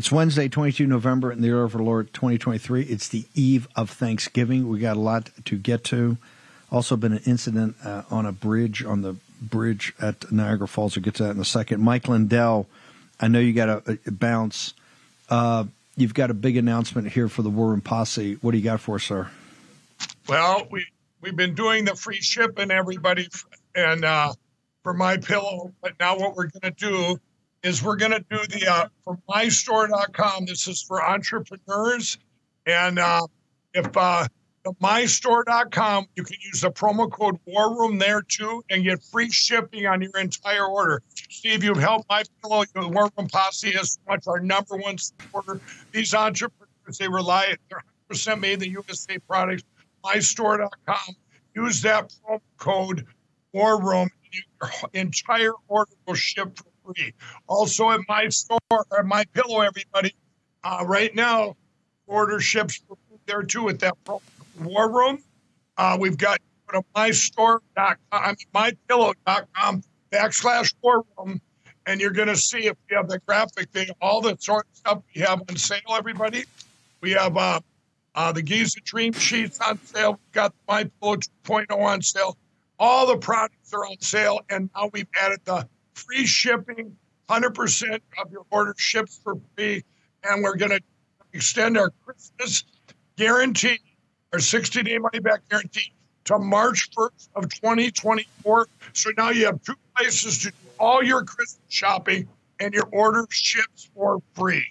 It's Wednesday, 22 November, in the year of our Lord 2023. It's the eve of Thanksgiving. We got a lot to get to. Also, been an incident uh, on a bridge, on the bridge at Niagara Falls. We'll get to that in a second. Mike Lindell, I know you got a, a bounce. Uh, you've got a big announcement here for the War Room Posse. What do you got for us, sir? Well, we we've been doing the free shipping, everybody, and uh, for my pillow. But now what we're going to do is we're going to do the uh, for mystore.com. This is for entrepreneurs, and uh, if uh, mystore.com, you can use the promo code War Room there too, and get free shipping on your entire order. Steve, you've helped my fellow War Room Posse is much our number one supporter. These entrepreneurs they rely. They're 100% made in the USA products mystore.com. Use that promo code War Room. Your entire order will ship for free. Also at my store, or my pillow, everybody, uh, right now, order ships there too at that War Room. Uh, we've got go to mystore.com, I mean, mypillow.com backslash war room, and you're going to see if we have the graphic thing, all the sort of stuff we have on sale, everybody. We have uh, uh, the Giza Dream Sheets on sale. We've got the My Pillow 2.0 on sale. All the products are on sale, and now we've added the free shipping. 100% of your order ships for free, and we're going to extend our Christmas guarantee, our 60-day money-back guarantee, to March 1st of 2024. So now you have two places to do all your Christmas shopping, and your order ships for free.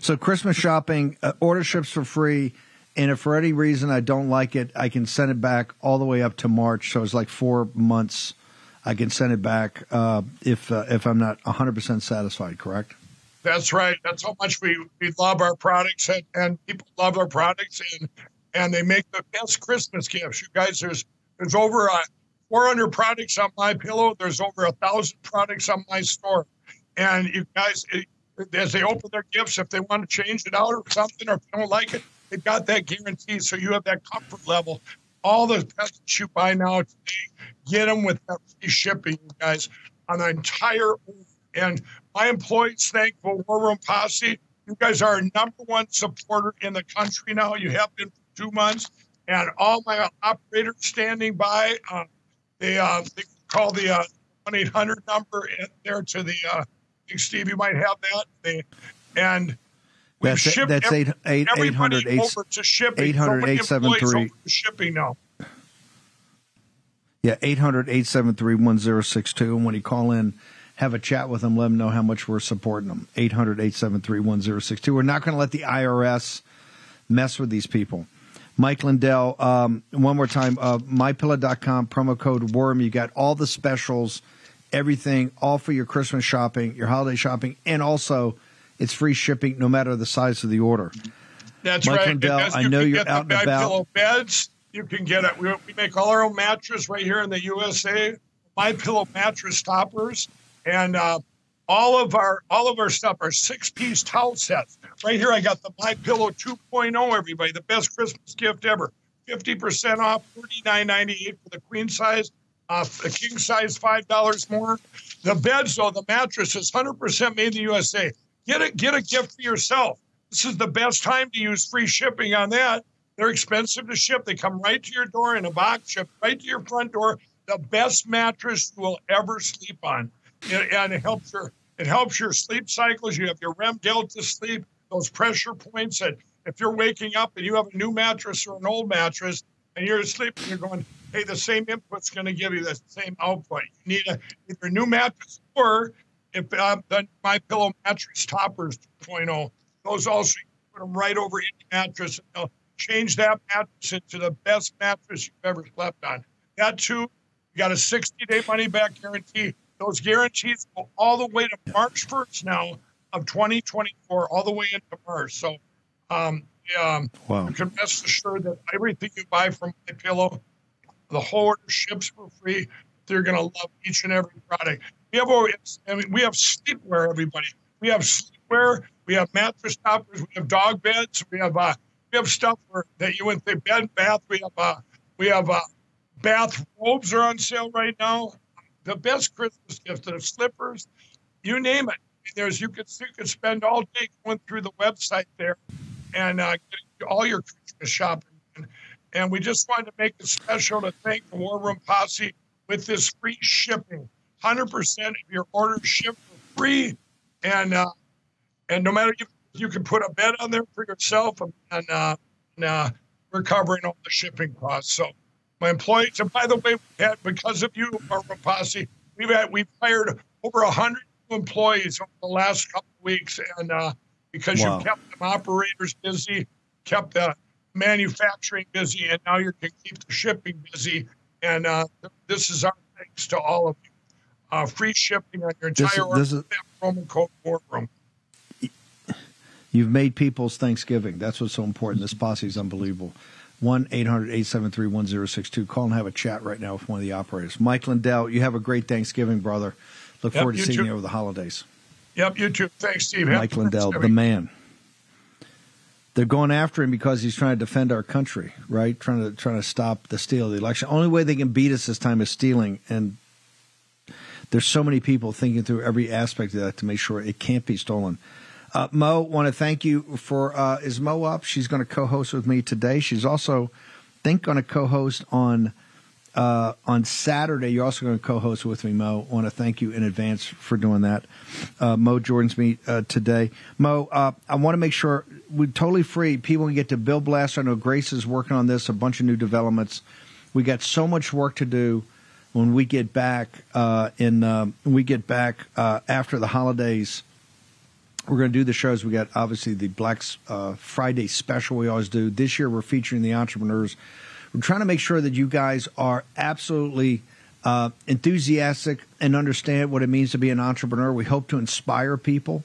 So Christmas shopping, uh, order ships for free, and if for any reason I don't like it, I can send it back all the way up to March. So it's like four months. I can send it back uh, if uh, if I'm not 100 percent satisfied. Correct? That's right. That's how much we, we love our products, and, and people love our products, and and they make the best Christmas gifts. You guys, there's there's over uh, 400 products on my pillow. There's over a thousand products on my store, and you guys. It, as they open their gifts, if they want to change it out or something, or if they don't like it, they've got that guarantee. So you have that comfort level. All the pets you buy now today, get them with free shipping, you guys, on the entire. And my employees thankful War Room Posse. You guys are number one supporter in the country now. You have been for two months, and all my operators standing by. Uh, they uh, they call the uh, one eight hundred number in there to the. Uh, Steve, you might have that. They, and we've That's shipped that's every- eight eight everybody hundred eight over to shipping. 800 So many 873. over to shipping now. yeah 800 873 1062 and when you call in have a chat with them let them know how much we're supporting them 800 873 1062 we're not going to let the IRS mess with these people Mike Lindell um, one more time uh, mypillow.com promo code worm you got all the specials everything all for your Christmas shopping your holiday shopping and also it's free shipping no matter the size of the order That's Mike right. Lindell, I you know can you're get out and about. Pillow beds. You can get it. We, we make all our own mattress right here in the USA. My Pillow mattress toppers, and uh, all of our all of our stuff are six piece towel sets. Right here, I got the My Pillow 2.0. Everybody, the best Christmas gift ever. Fifty percent off, thirty nine ninety eight for the queen size. Uh, the king size, five dollars more. The beds, though, the mattress is hundred percent made in the USA. Get it. Get a gift for yourself. This is the best time to use free shipping on that. They're expensive to ship. They come right to your door in a box, shipped right to your front door. The best mattress you will ever sleep on, and, and it helps your it helps your sleep cycles. You have your REM delta sleep, those pressure points that if you're waking up and you have a new mattress or an old mattress and you're asleep and you're going, hey, the same input's going to give you the same output. You need a, either a new mattress or if uh, the My Pillow mattress toppers 2.0, those also you put them right over any mattress. And they'll change that mattress into the best mattress you've ever slept on. That too, you got a 60 day money back guarantee. Those guarantees go all the way to March 1st now of 2024, all the way into March. So um, um, Wow. you can rest assured that everything you buy from My Pillow, the whole order ships for free. They're going to love each and every product. We have, I mean, we have sleepwear, everybody. We have sleepwear. We have mattress toppers. We have dog beds. We have uh, we have stuff that you would think bed bath. We have uh, we have uh, bath robes are on sale right now. The best Christmas gift, the slippers, you name it. There's you could you could spend all day going through the website there and uh, getting all your Christmas shopping. And we just wanted to make it special to thank the War Room Posse with this free shipping. 100% of your orders shipped for free. And uh, and no matter if you can put a bed on there for yourself, and, uh, and uh, we're covering all the shipping costs. So my employees, and by the way, we had because of you, Room Posse, we've had we've hired over a hundred new employees over the last couple of weeks, and uh, because Wow. you kept them operators busy, kept the manufacturing busy, and now you can keep the shipping busy. And uh, this is our thanks to all of you. Uh, free shipping on your This entire is- order. this is- promo code War Room. You've made people's Thanksgiving. That's what's so important. This posse is unbelievable. 1 800 873 1062. Call and have a chat right now with one of the operators. Mike Lindell, you have a great Thanksgiving, brother. Look Yep, forward to you seeing too. you over the holidays. Yep, you too. Thanks, Steve. Mike Lindell, the man. They're going after him because he's trying to defend our country, right? Trying to trying to stop the steal of the election. Only way they can beat us this time is stealing, and there's so many people thinking through every aspect of that to make sure it can't be stolen. Uh, Mo, want to thank you for uh, is Mo up? She's going to co-host with me today. She's also, think, going to co-host on uh, on Saturday. You're also going to co-host with me, Mo. Want to thank you in advance for doing that. Uh, Mo joins me uh, today. Mo, uh, I want to make sure we're totally free. People can get to Bill Blaster. I know Grace is working on this. A bunch of new developments. We got so much work to do when we get back uh, in. Um, we get back uh, after the holidays we're going to do the shows. We got obviously the Black uh, Friday special we always do. This year we're featuring the entrepreneurs. We're trying to make sure that you guys are absolutely uh, enthusiastic and understand what it means to be an entrepreneur. We hope to inspire people.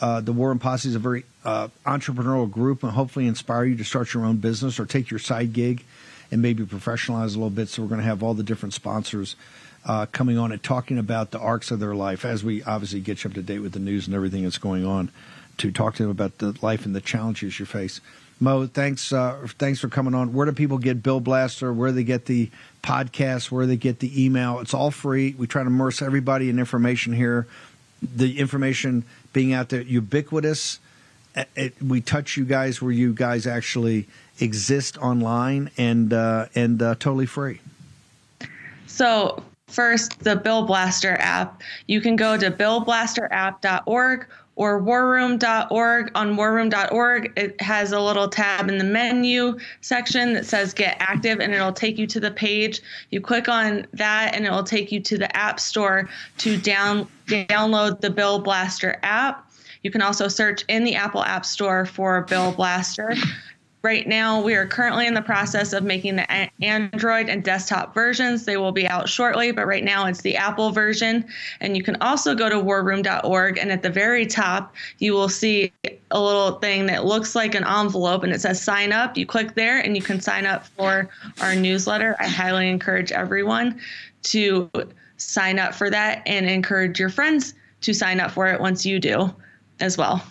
Uh, the War Room Posse is a very uh, entrepreneurial group and hopefully inspire you to start your own business or take your side gig and maybe professionalize a little bit. So we're going to have all the different sponsors uh, coming on and talking about the arcs of their life as we obviously get you up to date with the news and everything that's going on to talk to them about the life and the challenges you face. Mo, thanks uh, thanks for coming on. Where do people get Bill Blaster? Where do they get the podcast? Where they get the email? It's all free. We try to immerse everybody in information here. The information being out there ubiquitous. It, it- we touch you guys where you guys actually exist online and uh, and uh, totally free. So, first, the Bill Blaster app. You can go to billblasterapp.org or warroom.org. On warroom.org, it has a little tab in the menu section that says Get Active, and it'll take you to the page. You click on that, and it will take you to the App Store to down, download the Bill Blaster app. You can also search in the Apple App Store for Bill Blaster. Right now, we are currently in the process of making the Android and desktop versions. They will be out shortly, but right now it's the Apple version. And you can also go to warroom.org, and at the very top, you will see a little thing that looks like an envelope and it says sign up. You click there, and you can sign up for our newsletter. I highly encourage everyone to sign up for that and encourage your friends to sign up for it once you do as well.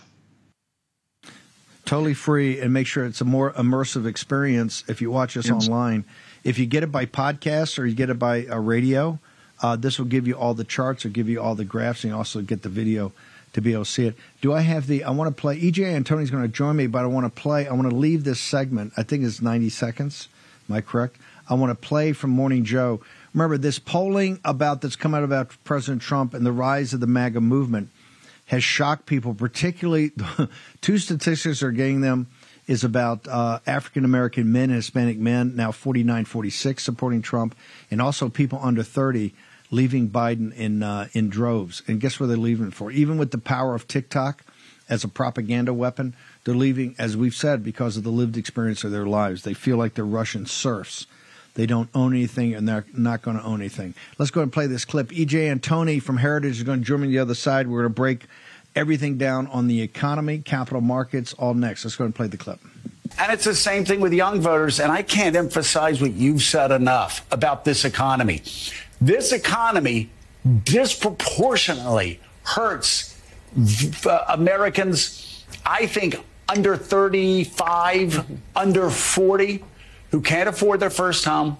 Totally free and make sure it's a more immersive experience if you watch us Yes. online. If you get it by podcast or you get it by uh, radio uh, this will give you all the charts or give you all the graphs and you also get the video to be able to see it. Do i have the i want to play ej and tony's going to join me but i want to play i want to leave this segment. I think it's 90 seconds. Am i correct? I want to play from morning joe. Remember this polling about that's come out about president trump and the rise of the maga movement has shocked people, particularly two statistics are getting them is about uh, African American men and Hispanic men, now 49 46 supporting Trump, and also people under 30 leaving Biden in, uh, in droves. And guess where they're leaving for? Even with the power of TikTok as a propaganda weapon, they're leaving, as we've said, because of the lived experience of their lives. They feel like they're Russian serfs. They don't own anything, and they're not going to own anything. Let's go and play this clip. EJ Antoni from Heritage is going to join me the other side. We're going to break everything down on the economy, capital markets, all next. Let's go and play the clip. And it's the same thing with young voters. And I can't emphasize what you've said enough about this economy. This economy disproportionately hurts uh, Americans, I think, under 35, under 40, who can't afford their first home,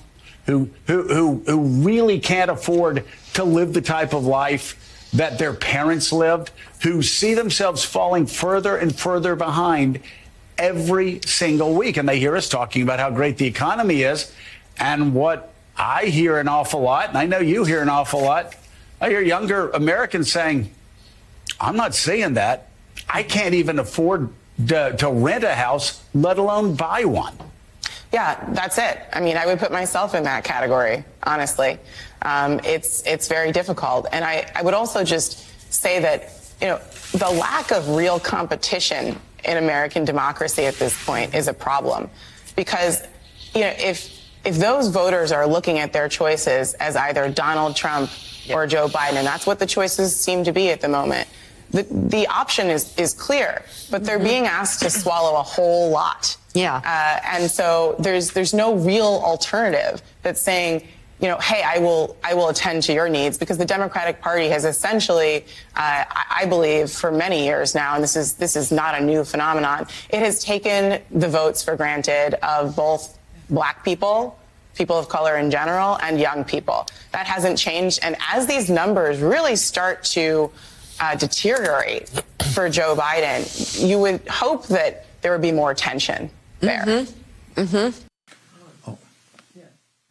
who, who, who, who really can't afford to live the type of life that their parents lived, who see themselves falling further and further behind every single week. And they hear us talking about how great the economy is. And what I hear an awful lot, and I know you hear an awful lot, I hear younger Americans saying, I'm not saying that. I can't even afford to, to rent a house, let alone buy one. Yeah, that's it. I mean, I would put myself in that category, honestly. Um, it's it's very difficult, and I, I would also just say that you know the lack of real competition in American democracy at this point is a problem, because you know if if those voters are looking at their choices as either Donald Trump or Joe Biden, and that's what the choices seem to be at the moment. The, the option is, is clear, but they're mm-hmm. being asked to swallow a whole lot. Yeah. Uh, and so there's there's no real alternative that's saying, you know, hey, I will I will attend to your needs because the Democratic Party has essentially, uh, I believe, for many years now, and this is this is not a new phenomenon. It has taken the votes for granted of both black people, people of color in general, and young people. That hasn't changed. And as these numbers really start to uh, deteriorate for Joe Biden, you would hope that there would be more tension there. Mm-hmm. Mm-hmm. Oh.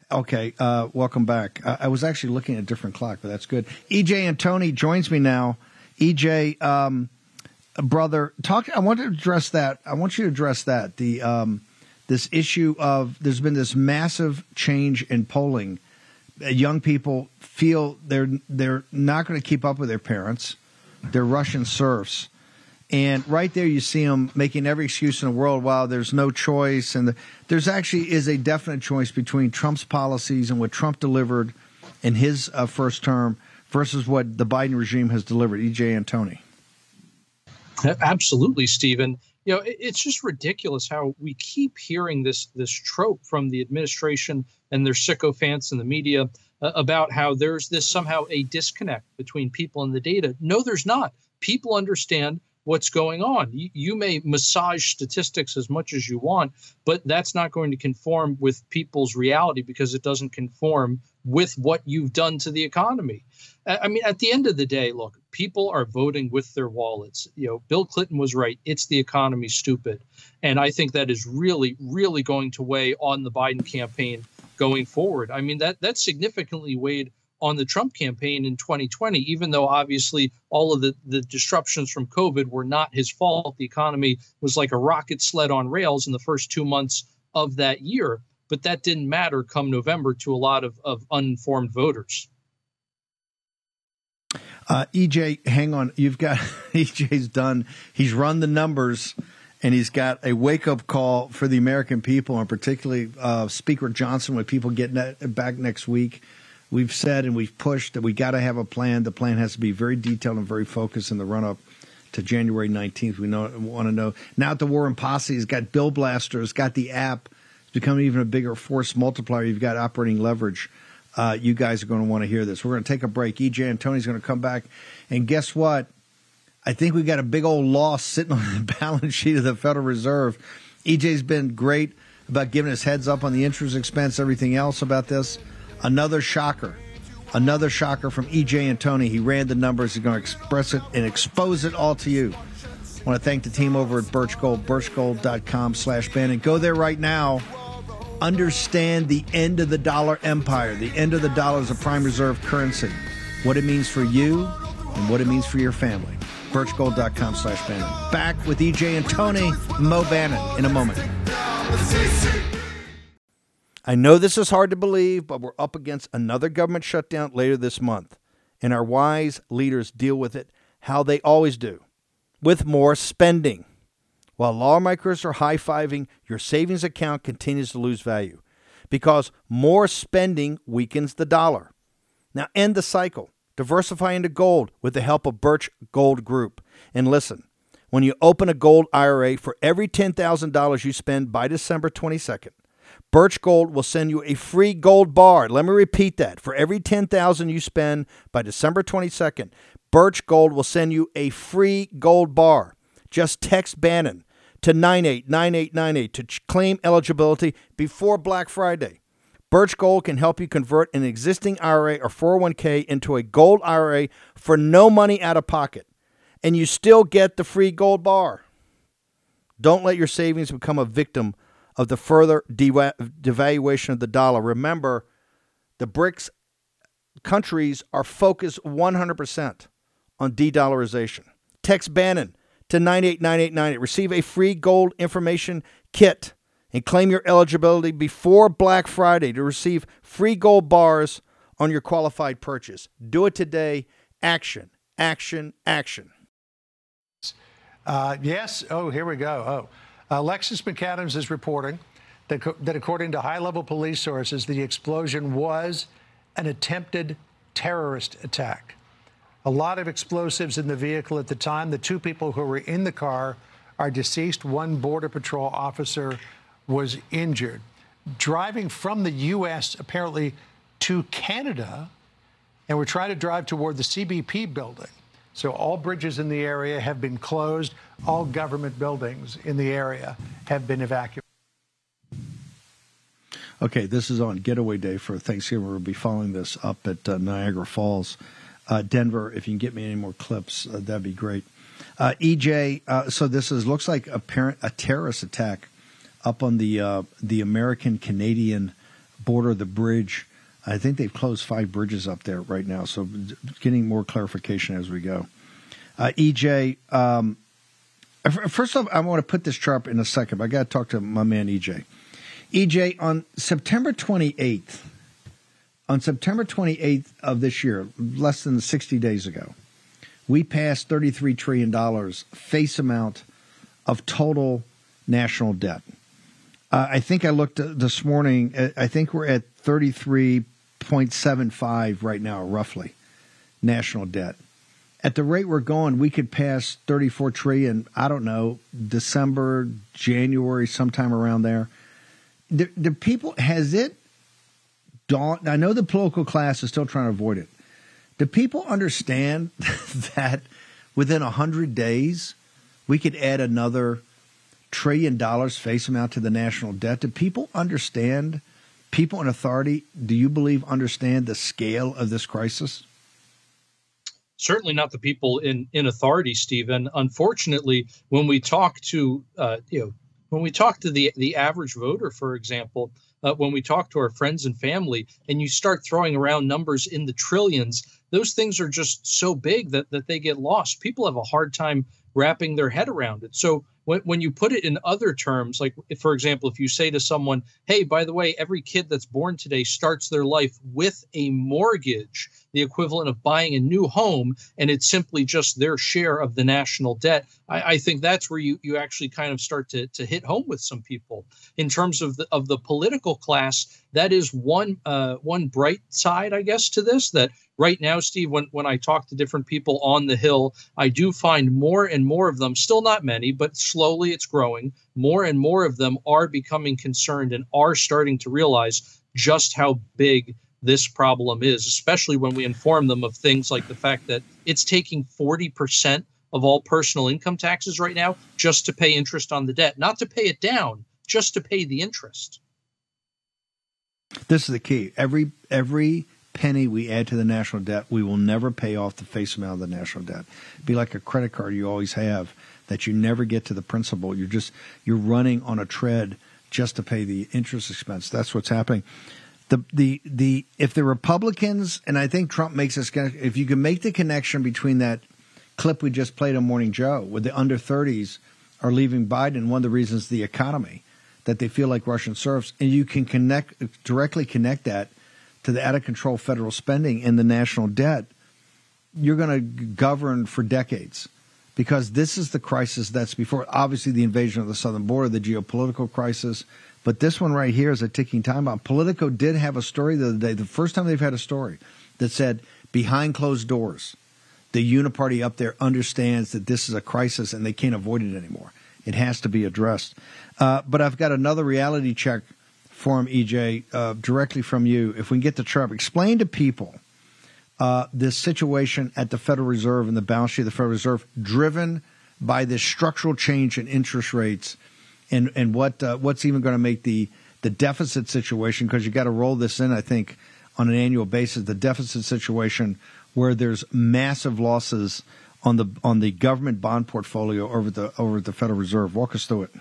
Okay, uh, welcome back. I, I, was actually looking at a different clock, but that's good. EJ Antoni joins me now. EJ, um, brother, talk. I want to address that. I want you to address that. The um, this issue of there's been this massive change in polling. Uh, young people feel they're they're not going to keep up with their parents. They're Russian serfs. And right there, you see them making every excuse in the world. While there's no choice, and the, there's actually is a definite choice between Trump's policies and what Trump delivered in his uh, first term versus what the Biden regime has delivered. EJ Antoni. Absolutely, Stephen. You know, it's just ridiculous how we keep hearing this this trope from the administration and their sycophants in the media uh, about how there's this somehow a disconnect between people and the data. No, there's not. People understand what's going on. You, you, may massage statistics as much as you want, but that's not going to conform with people's reality because it doesn't conform with what you've done to the economy. I mean, at the end of the day, look, people are voting with their wallets. You know, Bill Clinton was right. It's the economy, stupid. And I think that is really, really going to weigh on the Biden campaign going forward. I mean, that that significantly weighed on the Trump campaign in 2020, even though obviously all of the, the disruptions from COVID were not his fault. The economy was like a rocket sled on rails in the first two months of that year. But that didn't matter come November to a lot of, of uninformed voters. Uh, EJ, hang on. You've got EJ's done. He's run the numbers and he's got a wake up call for the American people, and particularly uh, Speaker Johnson, when people get back next week. We've said and we've pushed that we got to have a plan. The plan has to be very detailed and very focused in the run up to January 19th. We want to know. Now the War Room Posse has got Bill Blaster, has got the app. It's become even a bigger force multiplier. You've got operating leverage. Uh, you guys are going to want to hear this. We're going to take a break. EJ Antoni's going to come back. And guess what? I think we got a big old loss sitting on the balance sheet of the Federal Reserve. EJ's been great about giving us heads up on the interest expense, everything else about this. Another shocker. Another shocker from EJ Antoni. He ran the numbers. He's going to express it and expose it all to you. I want to thank the team over at Birch Gold, birchgold.com slash Bannon. Go there right now. Understand the end of the dollar empire. The end of the dollar is a prime reserve currency. What it means for you and what it means for your family. Birchgold.com slash Bannon. Back with EJ Antoni Mo Bannon in a moment. I know this is hard to believe, but we're up against another government shutdown later this month. And our wise leaders deal with it how they always do with more spending. While lawmakers are high fiving, your savings account continues to lose value because more spending weakens the dollar. Now, end the cycle. Diversify into gold with the help of Birch Gold Group. And listen, when you open a gold IRA for every $10,000 you spend by December 22nd, Birch Gold will send you a free gold bar. Let me repeat that. For every 10,000 you spend by December 22nd, Birch Gold will send you a free gold bar. Just text Bannon to 989898 to claim eligibility before Black Friday. Birch Gold can help you convert an existing IRA or 401k into a gold IRA for no money out of pocket, and you still get the free gold bar. Don't let your savings become a victim of the further devaluation of the dollar. Remember, the BRICS countries are focused 100% on de dollarization. Text Bannon to 989898. Receive a free gold information kit and claim your eligibility before Black Friday to receive free gold bars on your qualified purchase. Do it today. Action, action, action. Uh, yes. Oh, here we go. Oh, Uh, Alexis McAdams is reporting that, that according to high level police sources, the explosion was an attempted terrorist attack. A lot of explosives in the vehicle at the time. The two people who were in the car are deceased. One Border Patrol officer was injured. Driving from the U.S. apparently to Canada, and we're trying to drive toward the CBP building. So all bridges in the area have been closed. All government buildings in the area have been evacuated. Okay, this is on getaway day for Thanksgiving. We'll be following this up at uh, Niagara Falls, uh, Denver. If you can get me any more clips, uh, that'd be great. Uh, EJ, uh, so this is looks like a, parent, a terrorist attack up on the uh, the American Canadian border, the bridge. I think they've closed five bridges up there right now. So getting more clarification as we go. Uh, EJ, um, first off, I want to put this chart in a second, but I got to talk to my man EJ. EJ, on September 28th, on September 28th of this year, less than 60 days ago, we passed $33 trillion face amount of total national debt. Uh, I think I looked this morning. Uh, I think we're at 33.75 right now, roughly, national debt. At the rate we're going, we could pass 34 trillion. I don't know, December, January, sometime around there. The, the people has it dawned? I know the political class is still trying to avoid it. Do people understand that within hundred days we could add another trillion dollars face amount to the national debt. Do people understand? People in authority, do you believe understand the scale of this crisis? Certainly not the people in in authority, Stephen. Unfortunately, when we talk to uh, you know when we talk to the the average voter, for example, uh, when we talk to our friends and family, and you start throwing around numbers in the trillions, those things are just so big that that they get lost. People have a hard time wrapping their head around it. So when, when you put it in other terms, like if, for example, if you say to someone, hey, by the way, every kid that's born today starts their life with a mortgage, the equivalent of buying a new home, and it's simply just their share of the national debt, I, I think that's where you, you actually kind of start to, to hit home with some people. In terms of the, of the political class, that is one uh, one bright side, I guess, to this that right now, Steve, when, when I talk to different people on the Hill, I do find more and more of them, still not many, but slowly it's growing. More and more of them are becoming concerned and are starting to realize just how big this problem is, especially when we inform them of things like the fact that it's taking 40% of all personal income taxes right now just to pay interest on the debt, not to pay it down, just to pay the interest. This is the key. Every every penny we add to the national debt, we will never pay off the face amount of the national debt. It'd be like a credit card you always have that you never get to the principal. You're just you're running on a tread just to pay the interest expense. That's what's happening. The the the if the Republicans and I think Trump makes this if you can make the connection between that clip we just played on Morning Joe with the under 30s are leaving Biden. One of the reasons the economy that they feel like Russian serfs, and you can connect directly connect that to the out of control federal spending and the national debt. You're going to govern for decades because this is the crisis that's before obviously the invasion of the southern border, the geopolitical crisis. But this one right here is a ticking time bomb. Politico did have a story the other day, the first time they've had a story that said behind closed doors, the uniparty up there understands that this is a crisis and they can't avoid it anymore. It has to be addressed. Uh, but I've got another reality check for him, EJ, uh, directly from you. If we can get to Trump, explain to people uh, this situation at the Federal Reserve and the balance sheet of the Federal Reserve, driven by this structural change in interest rates, and and what uh, what's even going to make the the deficit situation because you got to roll this in. I think on an annual basis, the deficit situation where there's massive losses on the on the government bond portfolio over the over the Federal Reserve. Walk us through it.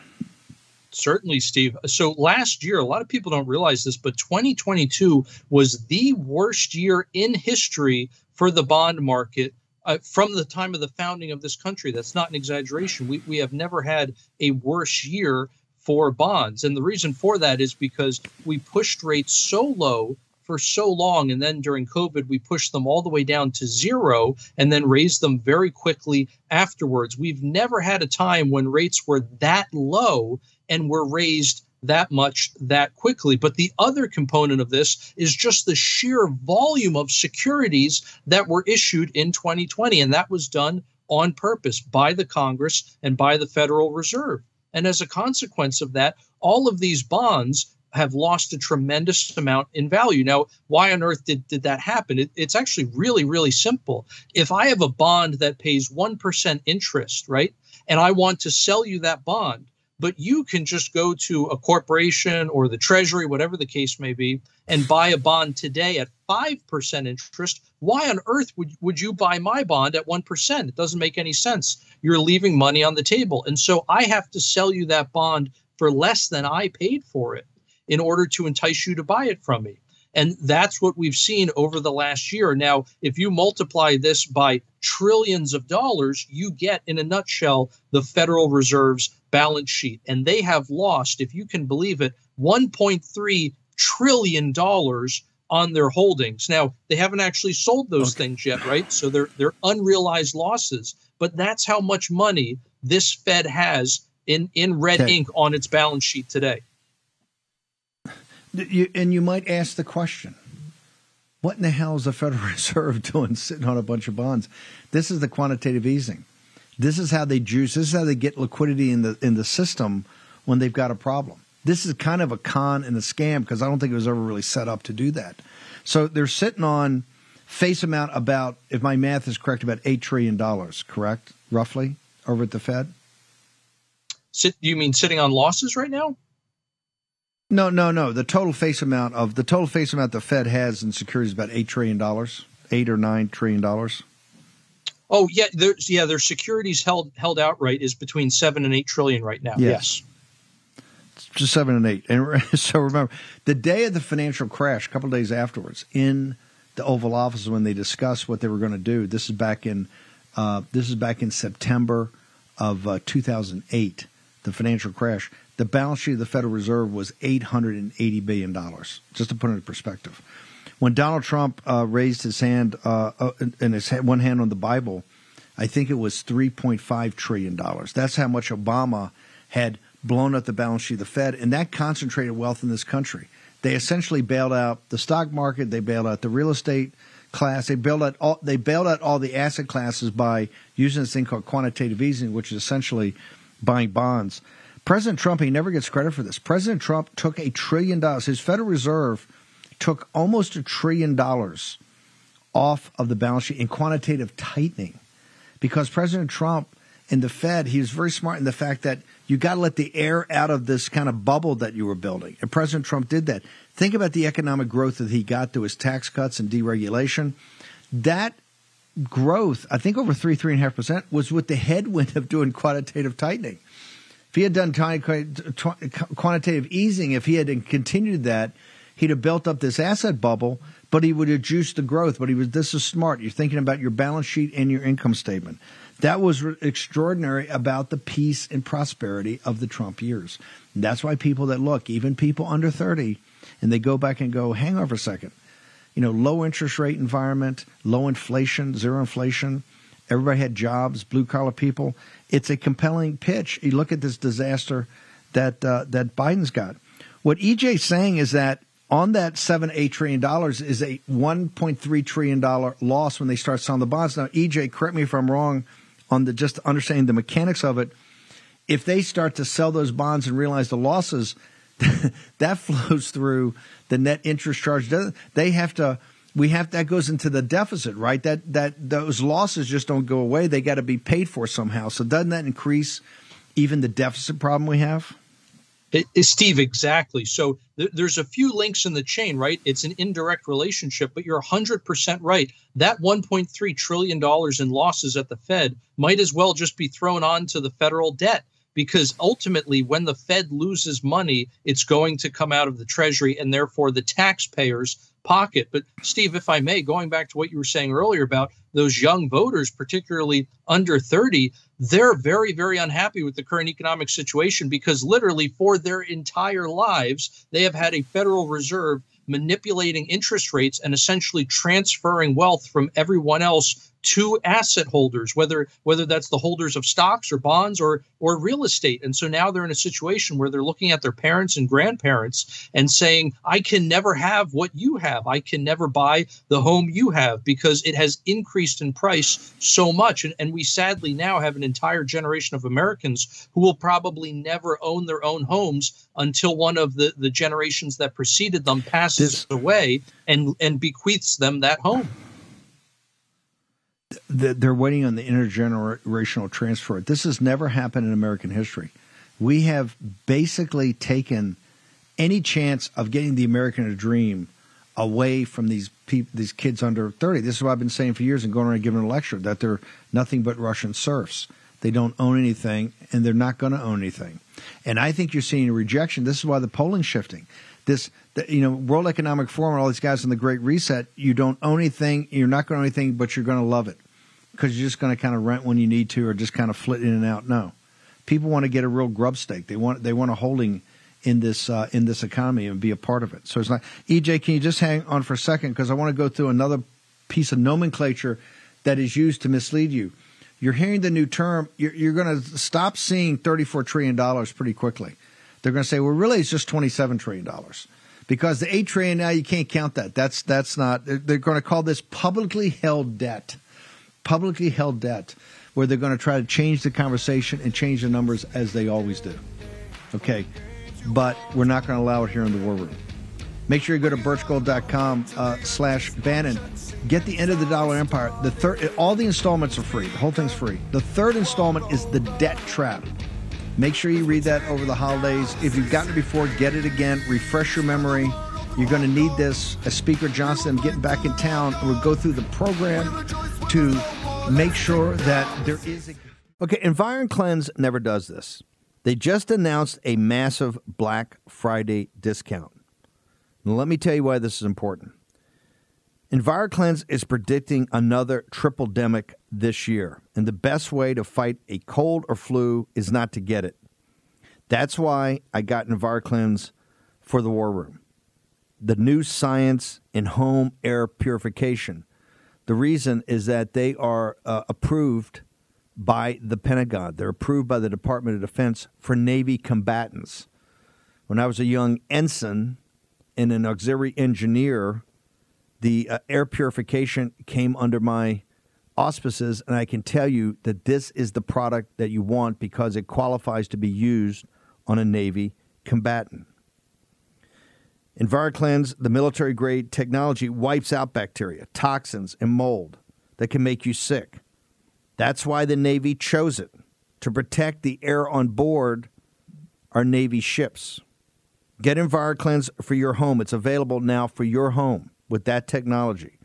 Certainly, Steve. So last year, a lot of people don't realize this, but 2022 was the worst year in history for the bond market uh, from the time of the founding of this country. That's not an exaggeration. We, we have never had a worse year for bonds. And the reason for that is because we pushed rates so low for so long. And then during COVID, we pushed them all the way down to zero and then raised them very quickly afterwards. We've never had a time when rates were that low and were raised that much that quickly. But the other component of this is just the sheer volume of securities that were issued in 2020. And that was done on purpose by the Congress and by the Federal Reserve. And as a consequence of that, all of these bonds have lost a tremendous amount in value. Now, why on earth did, did that happen? It, it's actually really, really simple. If I have a bond that pays 1% interest, right, and I want to sell you that bond, but you can just go to a corporation or the treasury, whatever the case may be, and buy a bond today at 5% interest. Why on earth would, would you buy my bond at 1%? It doesn't make any sense. You're leaving money on the table. And so I have to sell you that bond for less than I paid for it in order to entice you to buy it from me. And that's what we've seen over the last year. Now, if you multiply this by trillions of dollars, you get, in a nutshell, the Federal Reserve's balance sheet. And they have lost, if you can believe it, $1.3 trillion on their holdings. Now, they haven't actually sold those okay. things yet, right? So they're they're unrealized losses. But that's how much money this Fed has in, in red okay. ink on its balance sheet today. You, and you might ask the question what in the hell is the Federal Reserve doing sitting on a bunch of bonds? This is the quantitative easing. This is how they juice. This is how they get liquidity in the in the system when they've got a problem. This is kind of a con and a scam because I don't think it was ever really set up to do that. So they're sitting on face amount about, if my math is correct, about eight trillion dollars. Correct, roughly, over at the Fed. Sit, you mean sitting on losses right now? No, no, no. The total face amount of the total face amount the Fed has in securities is about eight trillion dollars, eight or nine trillion dollars. Oh yeah, there's yeah, their securities held held outright is between seven and eight trillion right now. Yes. yes. Just seven and eight. And so remember, the day of the financial crash, a couple days afterwards, in the Oval Office when they discussed what they were going to do. This is back in uh, this is back in September of uh, 2008, the financial crash the balance sheet of the Federal Reserve was $880 billion, just to put it in perspective. When Donald Trump uh, raised his hand uh, uh and his one hand on the Bible, I think it was $3.5 trillion. That's how much Obama had blown up the balance sheet of the Fed, and that concentrated wealth in this country. They essentially bailed out the stock market, they bailed out the real estate class, they bailed out all, they bailed out all the asset classes by using this thing called quantitative easing, which is essentially buying bonds. President Trump, he never gets credit for this. President Trump took a trillion dollars. His Federal Reserve took almost a trillion dollars off of the balance sheet in quantitative tightening because President Trump and the Fed, he was very smart in the fact that you got to let the air out of this kind of bubble that you were building. And President Trump did that. Think about the economic growth that he got through his tax cuts and deregulation. That growth, I think over three, three and a half percent, was with the headwind of doing quantitative tightening. If he had done quantitative easing, if he had continued that, he'd have built up this asset bubble, but he would have juiced the growth. But he was this is smart. You're thinking about your balance sheet and your income statement. That was extraordinary about the peace and prosperity of the Trump years. And that's why people that look, even people under 30, and they go back and go, hang on for a second. You know, low interest rate environment, low inflation, zero inflation. Everybody had jobs, blue collar people. It's a compelling pitch. You look at this disaster that uh, that Biden's got. What EJ's saying is that on that seven eight trillion dollars is a one point three trillion dollar loss when they start selling the bonds. Now, EJ, correct me if I'm wrong on the just understanding the mechanics of it. If they start to sell those bonds and realize the losses, that flows through the net interest charge. They have to. We have that goes into the deficit, right? That that those losses just don't go away. They got to be paid for somehow. So doesn't that increase even the deficit problem we have? It, it, Steve, exactly. So th- there's a few links in the chain, right? It's an indirect relationship, but you're 100% right. That $1.3 trillion in losses at the Fed might as well just be thrown onto the federal debt because ultimately, when the Fed loses money, it's going to come out of the Treasury and therefore the taxpayers pocket. But Steve, if I may, going back to what you were saying earlier about those young voters, particularly under 30, they're very, very unhappy with the current economic situation because literally for their entire lives, they have had a Federal Reserve manipulating interest rates and essentially transferring wealth from everyone else to asset holders whether whether that's the holders of stocks or bonds or or real estate. And so now they're in a situation where they're looking at their parents and grandparents and saying i can never have what you have. I can never buy the home you have because it has increased in price so much. And, and we sadly now have an entire generation of americans who will probably never own their own homes until one of the the generations that preceded them passes this, away and and bequeaths them that home they're waiting on the intergenerational transfer. This has never happened in American history. We have basically taken any chance of getting the American dream away from these people, these kids under 30. This is what I've been saying for years and going around giving a lecture that they're nothing but Russian serfs. They don't own anything and they're not going to own anything. And I think you're seeing a rejection. This is why the polling's shifting. This, the, you know, World Economic Forum and all these guys in the Great Reset, you don't own anything, you're not going to own anything, but you're going to love it because you're just going to kind of rent when you need to or just kind of flit in and out. No, people want to get a real grub stake. They want they want a holding in this uh, in this economy and be a part of it. So it's not EJ. Can you just hang on for a second because I want to go through another piece of nomenclature that is used to mislead you. You're hearing the new term. You're, you're going to stop seeing 34 trillion dollars pretty quickly. They're going to say, well, really, it's just 27 trillion dollars because the eight trillion now you can't count that. That's that's not. They're going to call this publicly held debt publicly held debt where they're going to try to change the conversation and change the numbers as they always do. Okay, but we're not going to allow it here in the war room. Make sure you go to birchgold.com uh, slash Bannon. Get the end of the dollar empire. The third, all the installments are free. The whole thing's free. The third installment is the debt trap. Make sure you read that over the holidays. If you've gotten it before, get it again. Refresh your memory. You're going to need this. As Speaker Johnson getting back in town, we'll go through the program to make sure that there is a. Okay, Cleanse never does this. They just announced a massive Black Friday discount. Now, let me tell you why this is important. EnviroKlenz is predicting another triple demic this year, and the best way to fight a cold or flu is not to get it. That's why I got EnviroKlenz for the war room. The new science in home air purification the reason is that they are uh, approved by the Pentagon. They're approved by the Department of Defense for Navy combatants. When I was a young ensign and an auxiliary engineer, the uh, air purification came under my auspices, and I can tell you that this is the product that you want because it qualifies to be used on a Navy combatant. EnviroKlenz, the military grade technology, wipes out bacteria, toxins, and mold that can make you sick. That's why the Navy chose it to protect the air on board our Navy ships. Get EnviroKlenz for your home. It's available now for your home with that technology.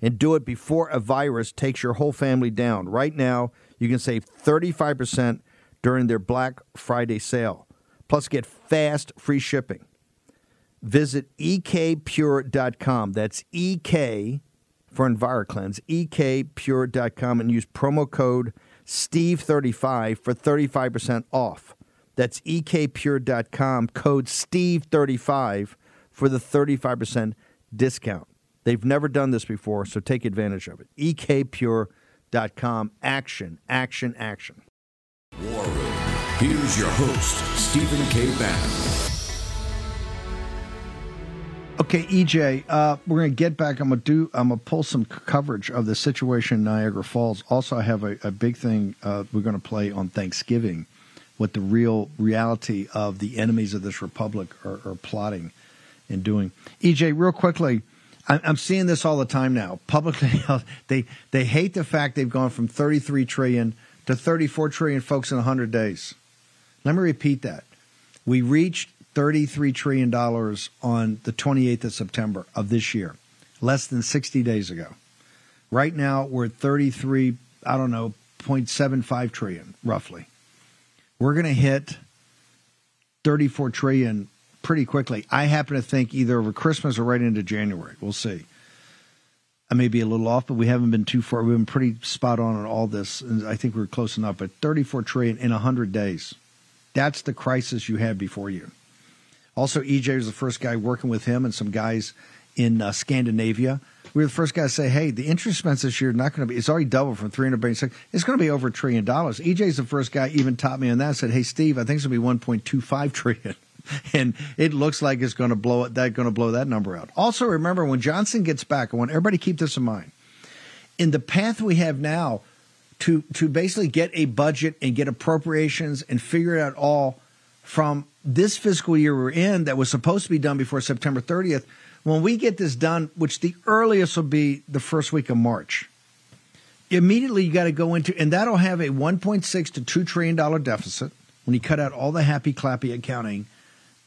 And do it before a virus takes your whole family down. Right now, you can save 35% during their Black Friday sale. Plus, get fast free shipping visit ekpure.com. That's EK for EnviroKlenz, ekpure.com, and use promo code Steve35 for 35% off. That's ekpure.com, code Steve35 for the 35% discount. They've never done this before, so take advantage of it. ekpure.com. Action, action, action. War Room. Here's your host, Stephen K. Bannon. Okay, EJ, uh, we're going to get back. I'm going to do. I'm going to pull some c- coverage of the situation in Niagara Falls. Also, I have a, a big thing uh, we're going to play on Thanksgiving, what the real reality of the enemies of this republic are, are plotting and doing. EJ, real quickly, I'm seeing this all the time now. Publicly, they they hate the fact they've gone from 33 trillion to 34 trillion, folks, in 100 days. Let me repeat that. We reached $33 trillion on the 28th of September of this year, less than 60 days ago. Right now, we're at 33, I don't know, 0.75 trillion, roughly. We're going to hit 34 trillion pretty quickly. I happen to think either over Christmas or right into January. We'll see. I may be a little off, but we haven't been too far. We've been pretty spot on on all this, and I think we're close enough. But 34 trillion in 100 days. That's the crisis you had before you. Also, EJ was the first guy working with him and some guys in uh, Scandinavia. We were the first guy to say, "Hey, the interest expense this year is not going to be. It's already doubled from 300 billion. It's going to be over a trillion dollars." EJ's the first guy even taught me on that. Said, "Hey, Steve, I think it's going to be 1.25 trillion." and it looks like it's going to blow it. That going to blow that number out. Also, remember when Johnson gets back. I want everybody to keep this in mind. In the path we have now, to to basically get a budget and get appropriations and figure it out all from this fiscal year we're in that was supposed to be done before September 30th. When we get this done, which the earliest will be the first week of March, immediately you got to go into, and that'll have a 1.6 to 2 trillion dollar deficit when you cut out all the happy clappy accounting.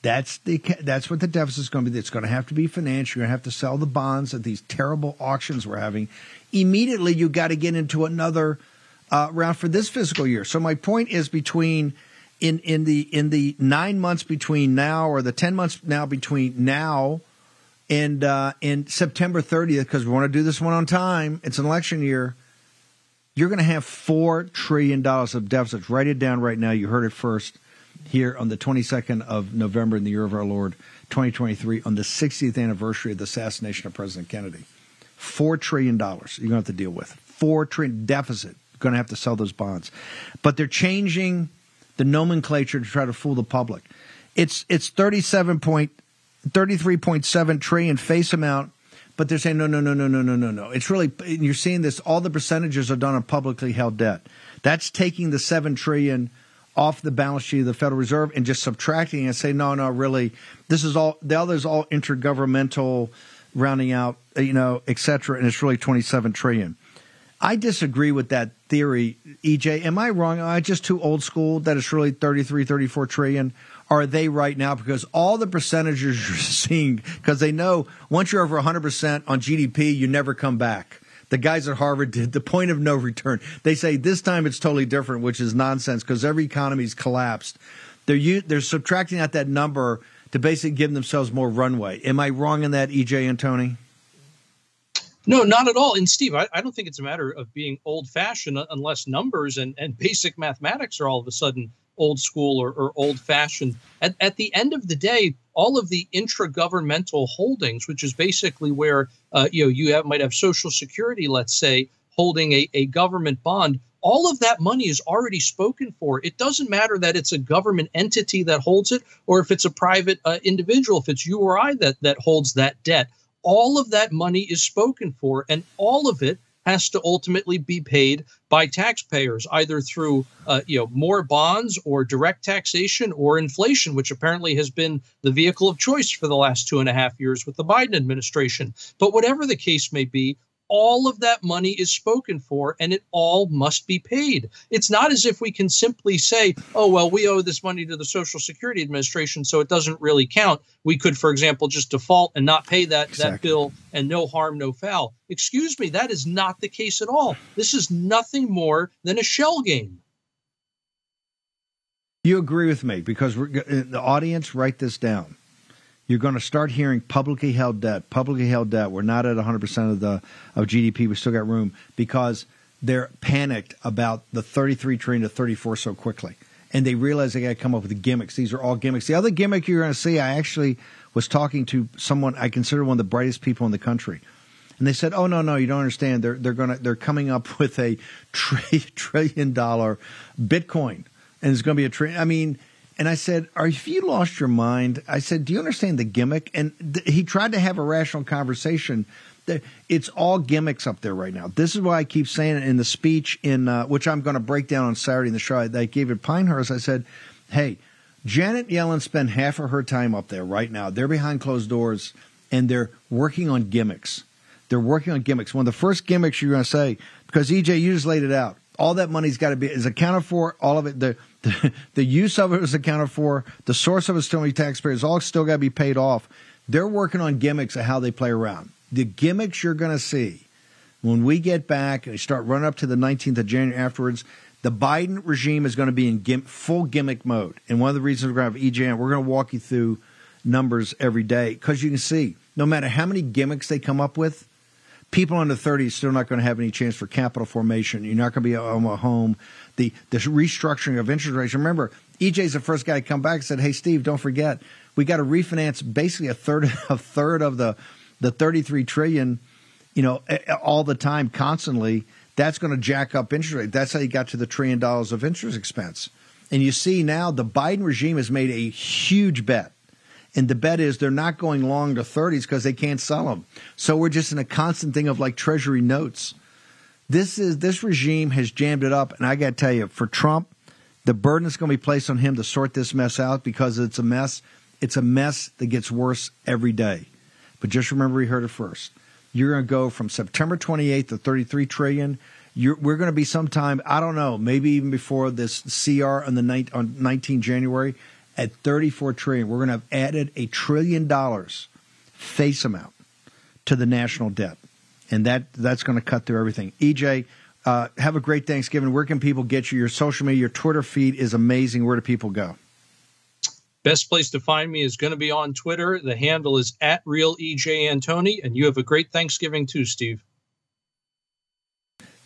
That's the that's what the deficit is going to be. It's going to have to be financial. You're going to have to sell the bonds at these terrible auctions we're having. Immediately, you got to get into another uh, round for this fiscal year. So my point is between in in the in the nine months between now or the ten months now between now and uh, in September 30th because we want to do this one on time. It's an election year. You're going to have four trillion dollars of deficits. Write it down right now. You heard it first here on the 22nd of November in the year of our Lord 2023 on the 60th anniversary of the assassination of President Kennedy. Four trillion dollars you're going to have to deal with. Four trillion deficit. You're going to have to sell those bonds, but they're changing the nomenclature to try to fool the public. It's it's 37 point 33.7 trillion face amount, but they're saying no no no no no no no no. It's really you're seeing this all the percentages are done on publicly held debt. That's taking the 7 trillion off the balance sheet of the Federal Reserve and just subtracting and say no no really this is all the other's all intergovernmental rounding out you know et cetera and it's really 27 trillion. I disagree with that theory, EJ. Am I wrong? Am I just too old school that it's really 33, 34 trillion? Are they right now? Because all the percentages you're seeing, because they know once you're over 100% on GDP, you never come back. The guys at Harvard did the point of no return. They say this time it's totally different, which is nonsense because every economy's collapsed. They're, they're subtracting out that number to basically give themselves more runway. Am I wrong in that, EJ Antoni? No, not at all. And Steve, I, I don't think it's a matter of being old fashioned unless numbers and, and basic mathematics are all of a sudden old school or, or old fashioned. At, at the end of the day, all of the intragovernmental holdings, which is basically where uh, you know you have, might have Social Security, let's say, holding a, a government bond, all of that money is already spoken for. It doesn't matter that it's a government entity that holds it, or if it's a private uh, individual, if it's you or I that that holds that debt all of that money is spoken for, and all of it has to ultimately be paid by taxpayers, either through uh, you know more bonds or direct taxation or inflation, which apparently has been the vehicle of choice for the last two and a half years with the Biden administration. But whatever the case may be, all of that money is spoken for and it all must be paid. It's not as if we can simply say, oh, well, we owe this money to the Social Security Administration, so it doesn't really count. We could, for example, just default and not pay that, exactly. that bill and no harm, no foul. Excuse me, that is not the case at all. This is nothing more than a shell game. You agree with me because uh, the audience, write this down you're going to start hearing publicly held debt, publicly held debt. We're not at 100% of the of GDP. We still got room because they're panicked about the 33 trillion to 34 so quickly. And they realize they got to come up with gimmicks. These are all gimmicks. The other gimmick you're going to see, I actually was talking to someone I consider one of the brightest people in the country. And they said, "Oh no, no, you don't understand. They're they're going to they're coming up with a tri- trillion dollar Bitcoin, and it's going to be a trillion. I mean, and I said, "Are if you lost your mind?" I said, "Do you understand the gimmick?" And th- he tried to have a rational conversation. It's all gimmicks up there right now. This is why I keep saying it in the speech in uh, which I'm going to break down on Saturday in the show. I gave at Pinehurst. I said, "Hey, Janet Yellen spent half of her time up there right now. They're behind closed doors and they're working on gimmicks. They're working on gimmicks. One of the first gimmicks you're going to say, because EJ, you just laid it out. All that money's got to be is accounted for. All of it, the, the the use of it is accounted for. The source of it still be taxpayers. All still got to be paid off. They're working on gimmicks of how they play around. The gimmicks you're going to see when we get back and we start running up to the 19th of January afterwards the Biden regime is going to be in gim- full gimmick mode. And one of the reasons we're going to have EJ, we're going to walk you through numbers every day because you can see no matter how many gimmicks they come up with, people under 30 is still not going to have any chance for capital formation. You're not going to be on a home. The, the restructuring of interest rates. Remember, EJ's the first guy to come back and said, "Hey, Steve, don't forget we got to refinance basically a third a third of the the 33 trillion, you know, all the time, constantly." that's going to jack up interest rate. That's how you got to the trillion dollars of interest expense. And you see now the Biden regime has made a huge bet. And the bet is they're not going long to 30s because they can't sell them. So we're just in a constant thing of like treasury notes. This is this regime has jammed it up. And I got to tell you, for Trump, the burden is going to be placed on him to sort this mess out because it's a mess. It's a mess that gets worse every day. But just remember, he heard it first. You're going to go from September 28th to 33 trillion. You're, we're going to be sometime, I don't know, maybe even before this CR on the night, on 19 January at 34 trillion. We're going to have added a trillion dollars face amount to the national debt, and that that's going to cut through everything. EJ, uh, have a great Thanksgiving. Where can people get you? Your social media, your Twitter feed is amazing. Where do people go? Best place to find me is going to be on Twitter. The handle is at real EJ Antoni, and you have a great Thanksgiving too, Steve.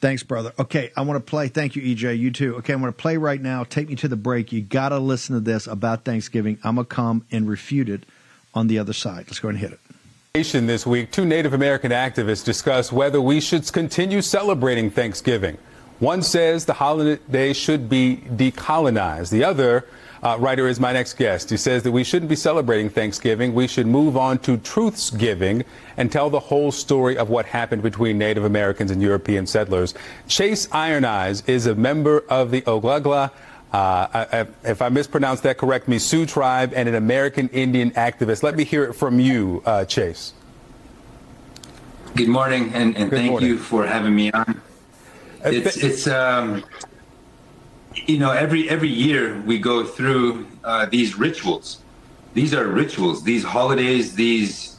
Thanks, brother. Okay, I want to play. Thank you, EJ. You too. Okay, I'm going to play right now. Take me to the break. You got to listen to this about Thanksgiving. I'm going to come and refute it on the other side. Let's go and hit it. This week, two Native American activists discuss whether we should continue celebrating Thanksgiving. One says the holiday should be decolonized. The other uh, writer is my next guest. He says that we shouldn't be celebrating Thanksgiving. We should move on to truths giving and tell the whole story of what happened between Native Americans and European settlers. Chase Iron Eyes is a member of the Oglala. Uh, if I mispronounced that, correct me. Sioux tribe and an American Indian activist. Let me hear it from you, uh, Chase. Good morning, and, and Good thank morning. you for having me on. Uh, it's, it's um, you know, every every year we go through uh, these rituals. These are rituals. These holidays. These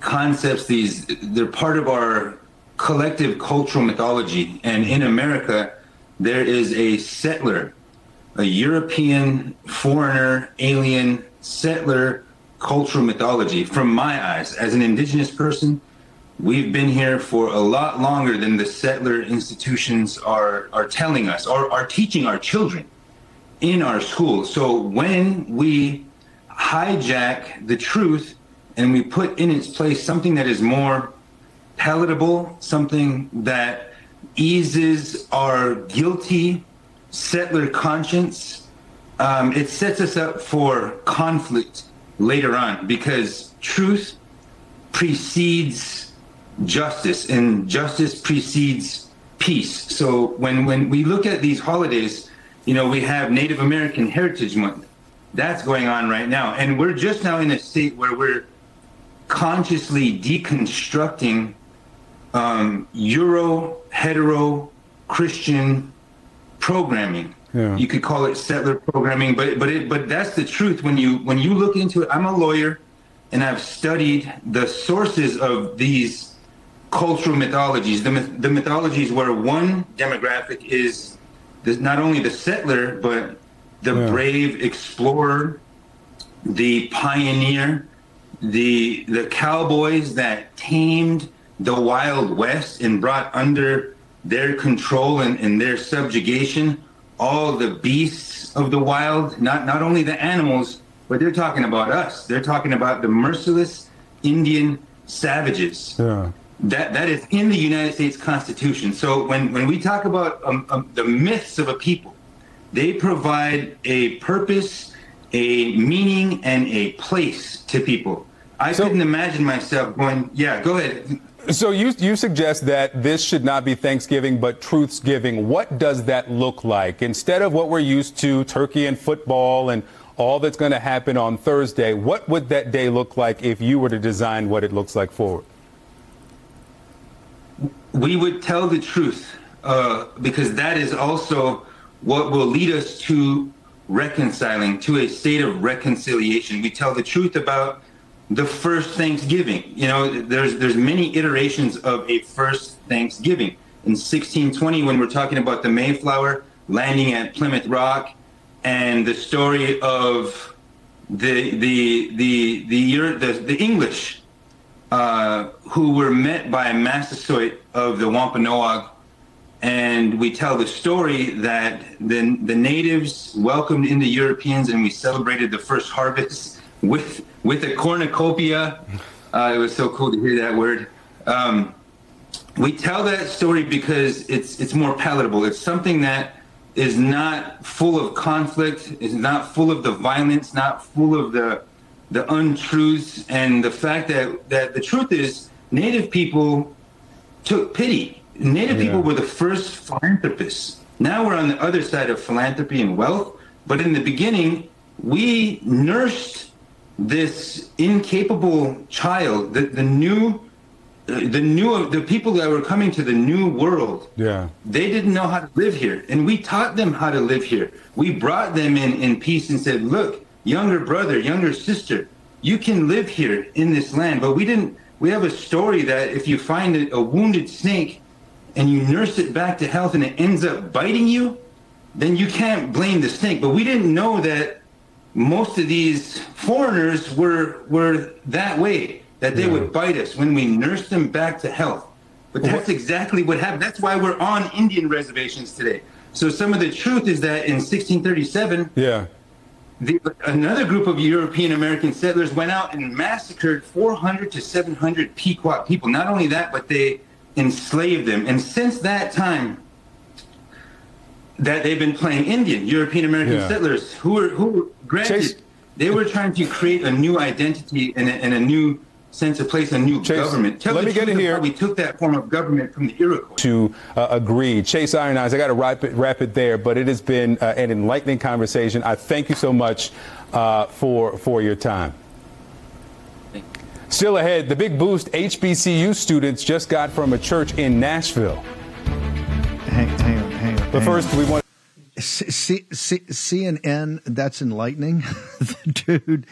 concepts. These they're part of our collective cultural mythology. And in America, there is a settler, a European foreigner, alien settler cultural mythology. From my eyes, as an indigenous person, We've been here for a lot longer than the settler institutions are, are telling us or are teaching our children in our schools. So when we hijack the truth and we put in its place something that is more palatable, something that eases our guilty settler conscience, um, it sets us up for conflict later on because truth precedes justice, and justice precedes peace. So when when we look at these holidays, you know, we have Native American Heritage Month. That's going on right now, and we're just now in a state where we're consciously deconstructing um, Euro hetero Christian programming. Yeah. You could call it settler programming, but but it, but that's the truth. When you when you look into it, I'm a lawyer, and I've studied the sources of these cultural mythologies, the, the mythologies where one demographic is the, not only the settler, but the yeah. brave explorer, the pioneer, the the cowboys that tamed the Wild West and brought under their control and, and their subjugation, all the beasts of the wild, not, not only the animals, but they're talking about us. They're talking about the merciless Indian savages. Yeah. That that is in the United States Constitution. So when when we talk about um, um, the myths of a people, they provide a purpose, a meaning, and a place to people. I so, couldn't imagine myself going. Yeah, go ahead. So you you suggest that this should not be Thanksgiving but Truth's Giving. What does that look like? Instead of what we're used to, turkey and football and all that's going to happen on Thursday, what would that day look like if you were to design what it looks like forward? We would tell the truth uh, because that is also what will lead us to reconciling, to a state of reconciliation. We tell the truth about the first Thanksgiving. You know, there's there's many iterations of a first Thanksgiving. In 1620, when we're talking about the Mayflower landing at Plymouth Rock, and the story of the the the the the, the English uh, who were met by a Massasoit of the Wampanoag. And we tell the story that the, the natives welcomed in the Europeans and we celebrated the first harvest with, with a cornucopia. Uh, it was so cool to hear that word. Um, we tell that story because it's, it's more palatable. It's something that is not full of conflict, is not full of the violence, not full of the the untruths and the fact that, that the truth is native people took pity. Native yeah. people were the first philanthropists. Now we're on the other side of philanthropy and wealth. But in the beginning, we nursed this incapable child, the, the new the new the people that were coming to the new world yeah they didn't know how to live here and we taught them how to live here we brought them in in peace and said look younger brother, younger sister, you can live here in this land. But we didn't, we have a story that if you find a, a wounded snake and you nurse it back to health and it ends up biting you, then you can't blame the snake. But we didn't know that most of these foreigners were were that way, that they yeah. would bite us when we nursed them back to health. But that's exactly what happened. That's why we're on Indian reservations today. So some of the truth is that in 1637, yeah the, another group of European American settlers went out and massacred 400 to 700 Pequot people. Not only that, but they enslaved them. And since that time, that they've been playing Indian, European American yeah. settlers who were who granted Chase. they were trying to create a new identity and a, and a new sense of place a new Chase, government. Tell let me get in here. We took that form of government from the Iroquois. To uh, agree. Chase Iron Eyes, I got to wrap it, wrap it there, but it has been uh, an enlightening conversation. I thank you so much uh, for, for your time. Still ahead, the big boost HBCU students just got from a church in Nashville. Hang, hang on, hang on. But first, we want. C- C- CNN, that's enlightening. Dude,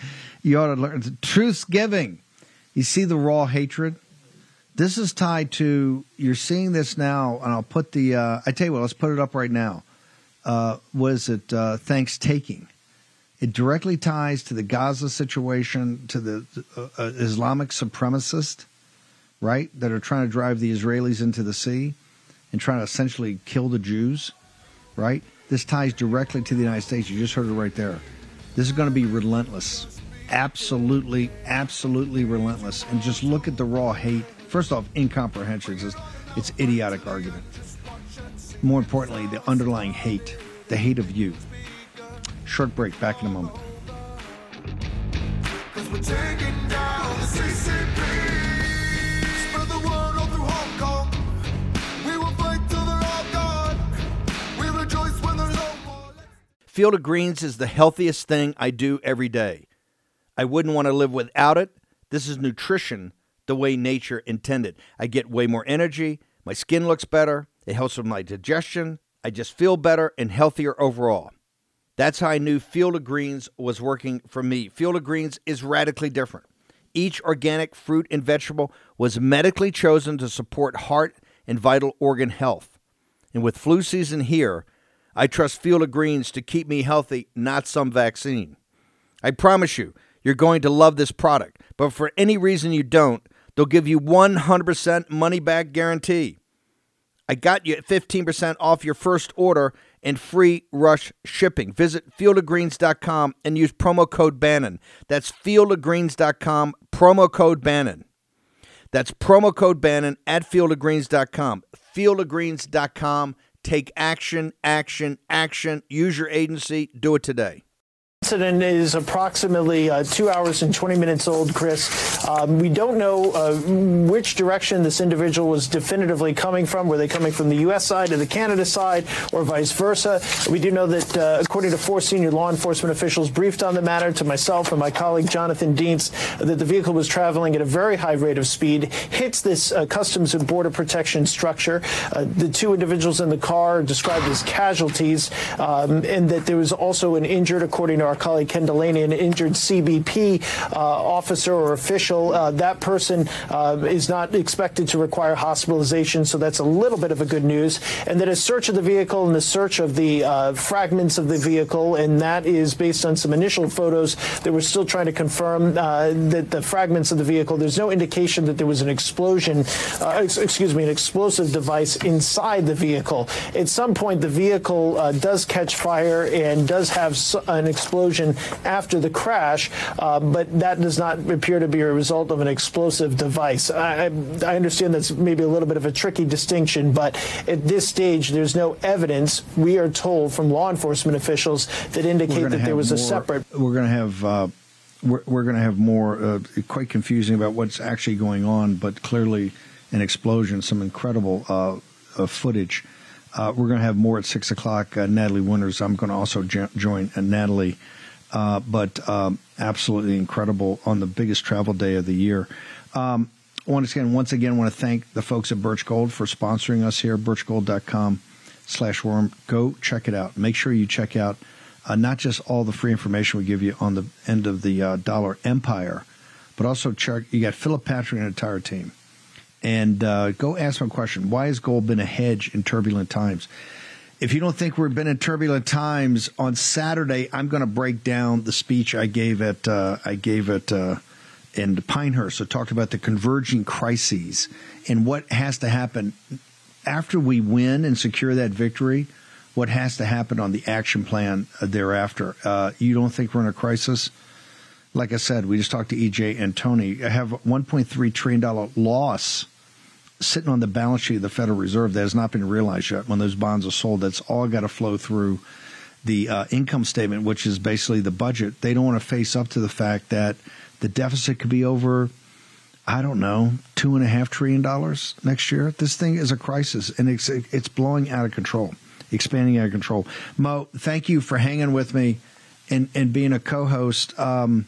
you ought to learn. Truth's giving. You see the raw hatred? This is tied to, you're seeing this now, and I'll put the, uh, I tell you what, let's put it up right now. Uh, was it uh, thanks taking? It directly ties to the Gaza situation, to the uh, uh, Islamic supremacists, right, that are trying to drive the Israelis into the sea and trying to essentially kill the Jews, right? This ties directly to the United States. You just heard it right there. This is going to be relentless absolutely, absolutely relentless. And just look at the raw hate. First off, incomprehension. It's, it's idiotic argument. More importantly, the underlying hate, the hate of you. Short break. Back in a moment. Field of Greens is the healthiest thing I do every day. I wouldn't want to live without it. This is nutrition the way nature intended. I get way more energy. My skin looks better. It helps with my digestion. I just feel better and healthier overall. That's how I knew Field of Greens was working for me. Field of Greens is radically different. Each organic fruit and vegetable was medically chosen to support heart and vital organ health. And with flu season here, I trust Field of Greens to keep me healthy, not some vaccine. I promise you, you're going to love this product. But for any reason you don't, they'll give you 100% money back guarantee. I got you at 15% off your first order and free rush shipping. Visit fieldofgreens.com and use promo code Bannon. That's fieldofgreens.com, promo code Bannon. That's promo code Bannon at fieldofgreens.com. Fieldofgreens.com. Take action, action, action. Use your agency. Do it today incident is approximately uh, two hours and 20 minutes old, Chris. Um, we don't know uh, which direction this individual was definitively coming from. Were they coming from the U.S. side to the Canada side or vice versa? We do know that, uh, according to four senior law enforcement officials briefed on the matter to myself and my colleague Jonathan Dienst, that the vehicle was traveling at a very high rate of speed, hits this uh, Customs and Border Protection structure. Uh, the two individuals in the car are described as casualties, um, and that there was also an injured, according to our colleague Ken Dilanian, an injured CBP uh, officer or official. Uh, that person uh, is not expected to require hospitalization, so that's a little bit of a good news. And then a search of the vehicle and the search of the uh, fragments of the vehicle, and that is based on some initial photos that we're still trying to confirm uh, that the fragments of the vehicle, there's no indication that there was an explosion, ex- excuse me, an explosive device inside the vehicle. At some point, the vehicle does catch fire and does have an explosion explosion after the crash, uh, but that does not appear to be a result of an explosive device. I, I understand that's maybe a little bit of a tricky distinction, but at this stage, there's no evidence, we are told from law enforcement officials, that indicate that there was more, a separate. We're going to have. Uh, we're, we're going to have more, uh, quite confusing about what's actually going on, but clearly an explosion, some incredible uh, footage uh, we're going to have more at 6 o'clock. Uh, Natalie Winters, I'm going to also jo- join uh, Natalie. Uh, but um, absolutely incredible on the biggest travel day of the year. Um, once again, once again, want to thank the folks at Birch Gold for sponsoring us here, birchgold.com slash worm. Go check it out. Make sure you check out uh, not just all the free information we give you on the end of the uh, dollar empire, but also check, you got Philip Patrick and an entire team and uh, go ask them a question. Why has gold been a hedge in turbulent times? If you don't think we've been in turbulent times, on Saturday I'm going to break down the speech I gave at uh, I gave at uh, in Pinehurst. So talked about the converging crises and what has to happen after we win and secure that victory. What has to happen on the action plan thereafter? Uh, you don't think we're in a crisis? like I said, we just talked to EJ Antoni. I have 1.3 trillion dollar loss sitting on the balance sheet of the Federal Reserve that has not been realized yet. When those bonds are sold, that's all got to flow through the uh, income statement, which is basically the budget. They don't want to face up to the fact that the deficit could be over. I don't know, two and a half trillion dollars next year. This thing is a crisis, and it's it's blowing out of control, expanding out of control. Mo, thank you for hanging with me and and being a co-host. Um,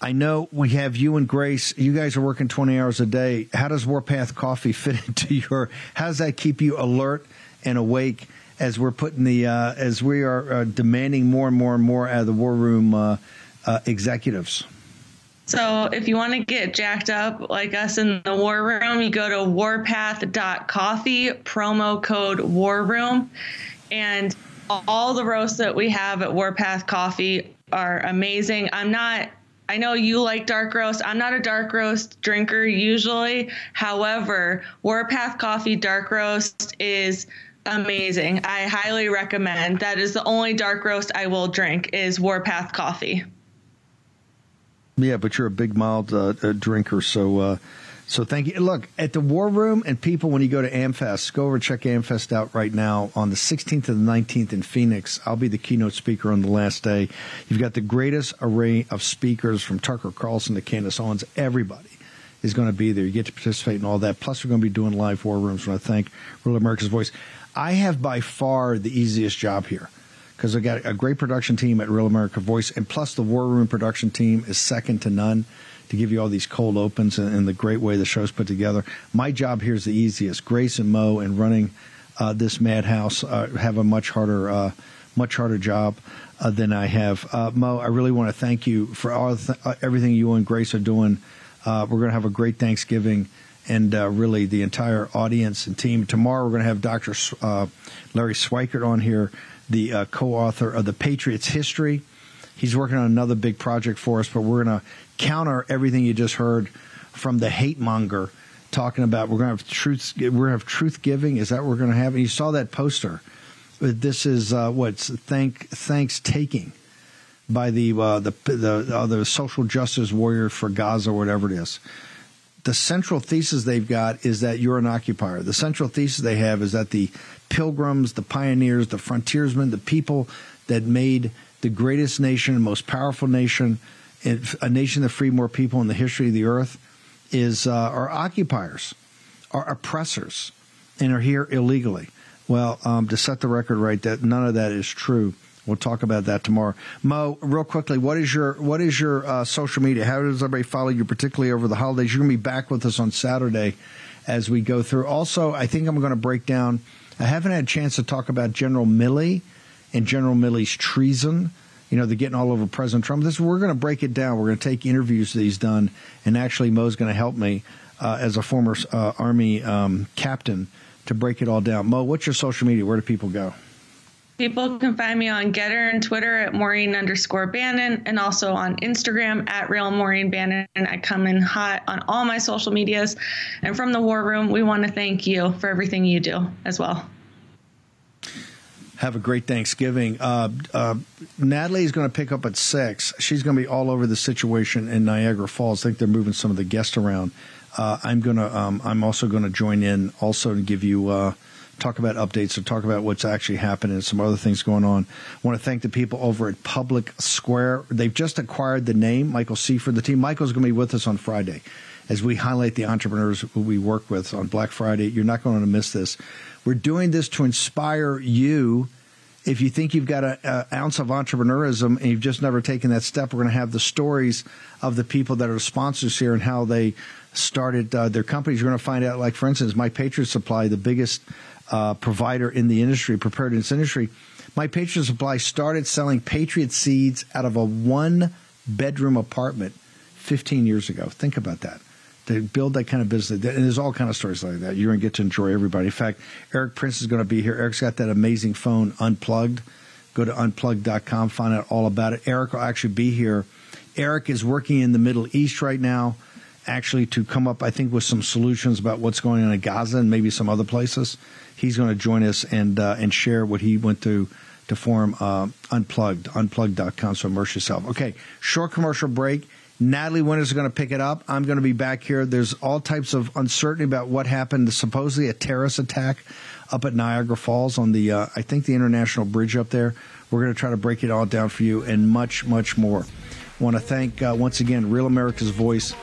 I know we have you and Grace. You guys are working 20 hours a day. How does Warpath Coffee fit into your? How does that keep you alert and awake as we're putting the uh, as we are uh, demanding more and more and more out of the War Room uh, uh executives? So if you want to get jacked up like us in the War Room, you go to warpath.coffee, promo code War Room, and all the roasts that we have at Warpath Coffee are amazing. I'm not I know you like dark roast. I'm not a dark roast drinker usually. However, Warpath Coffee Dark Roast is amazing. I highly recommend. That is the only dark roast I will drink is Warpath Coffee. Yeah, but you're a big mild uh, drinker, so uh, so thank you. Look, at the War Room and people, when you go to AmFest, go over and check AmFest out right now on the 16th and the 19th in Phoenix. I'll be the keynote speaker on the last day. You've got the greatest array of speakers from Tucker Carlson to Candace Owens. Everybody is going to be there. You get to participate in all that. Plus, we're going to be doing live War Rooms. I want to thank Real America's Voice. I have by far the easiest job here because I got a great production team at Real America Voice, and plus the War Room production team is second to none to give you all these cold opens and, and the great way the show's put together. My job here is the easiest. Grace and Mo and running uh, this madhouse uh, have a much harder, uh, much harder job uh, than I have. Uh, Mo, I really want to thank you for all th- uh, everything you and Grace are doing. we're going to have a great Thanksgiving and uh, really the entire audience and team. Tomorrow we're going to have Dr. Uh, Larry Schweikart on here, the uh, co-author of the Patriots History. He's working on another big project for us, but we're going to counter everything you just heard from the hate monger talking about we're going to have truth. We're going to have truth giving. Is that what we're going to have? And you saw that poster. This is uh, what's thank thanks taking by the uh, the the, uh, the social justice warrior for Gaza, or whatever it is. The central thesis they've got is that you're an occupier. The central thesis they have is that the pilgrims, the pioneers, the frontiersmen, the people that made the greatest nation, most powerful nation, a nation that freed more people in the history of the earth, is uh, are occupiers, our oppressors, and are here illegally. Well, um, to set the record right, that none of that is true. We'll talk about that tomorrow. Mo, real quickly, what is your what is your uh, social media? How does everybody follow you, particularly over the holidays? You're going to be back with us on Saturday as we go through. Also, I think I'm going to break down. I haven't had a chance to talk about General Milley and General Milley's treason. You know, they're getting all over President Trump. This we're going to break it down. We're going to take interviews that he's done, and actually, Mo's going to help me uh, as a former uh, Army um, captain to break it all down. Mo, what's your social media? Where do people go? People can find me on Gettr and Twitter at Maureen underscore Bannon and also on Instagram at Real Maureen Bannon. I come in hot on all my social medias. And from the War Room, we want to thank you for everything you do as well. Have a great Thanksgiving. Uh, uh, Natalie is going to pick up at six. She's going to be all over the situation in Niagara Falls. I think they're moving some of the guests around. Uh, I'm to. Um, I'm also going to join in also to give you uh, talk about updates or talk about what's actually happening and some other things going on. I want to thank the people over at Public Square. They've just acquired the name, Michael Seifert. The team, Michael's going to be with us on Friday as we highlight the entrepreneurs who we work with on Black Friday. You're not going to miss this. We're doing this to inspire you. If you think you've got an ounce of entrepreneurism and you've just never taken that step, we're going to have the stories of the people that are sponsors here and how they started uh, their companies. You're going to find out, like, for instance, My Patriot Supply, the biggest uh, provider in the industry, preparedness industry. My Patriot Supply started selling Patriot seeds out of a one bedroom apartment 15 years ago. Think about that. To build that kind of business, and there's all kind of stories like that. You're going to get to enjoy everybody. In fact, Erik Prince is going to be here. Erik's got that amazing phone, Unplugged. Go to unplugged.com, find out all about it. Erik will actually be here. Erik is working in the Middle East right now, actually to come up, I think, with some solutions about what's going on in Gaza and maybe some other places he's going to join us and uh, and share what he went through to form uh, Unplugged, unplugged.com. So immerse yourself. Okay, short commercial break. Natalie Winters is going to pick it up. I'm going to be back here. There's all types of uncertainty about what happened. Supposedly a terrorist attack up at Niagara Falls on the, uh, I think, the International Bridge up there. We're going to try to break it all down for you and much, much more. Want to thank uh, once again Real America's Voice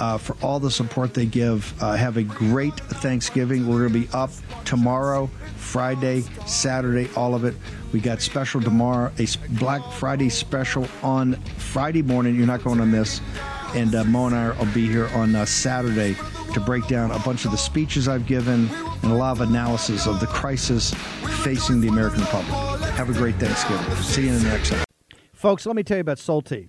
uh, for all the support they give. Uh, have a great Thanksgiving. We're going to be up tomorrow, Friday, Saturday, all of it. We got special tomorrow, a Black Friday special on Friday morning. You're not going to miss. And uh, Mo and I will be here on uh, Saturday to break down a bunch of the speeches I've given and a lot of analysis of the crisis facing the American public. Have a great Thanksgiving. See you in the next episode. Folks, let me tell you about Solti.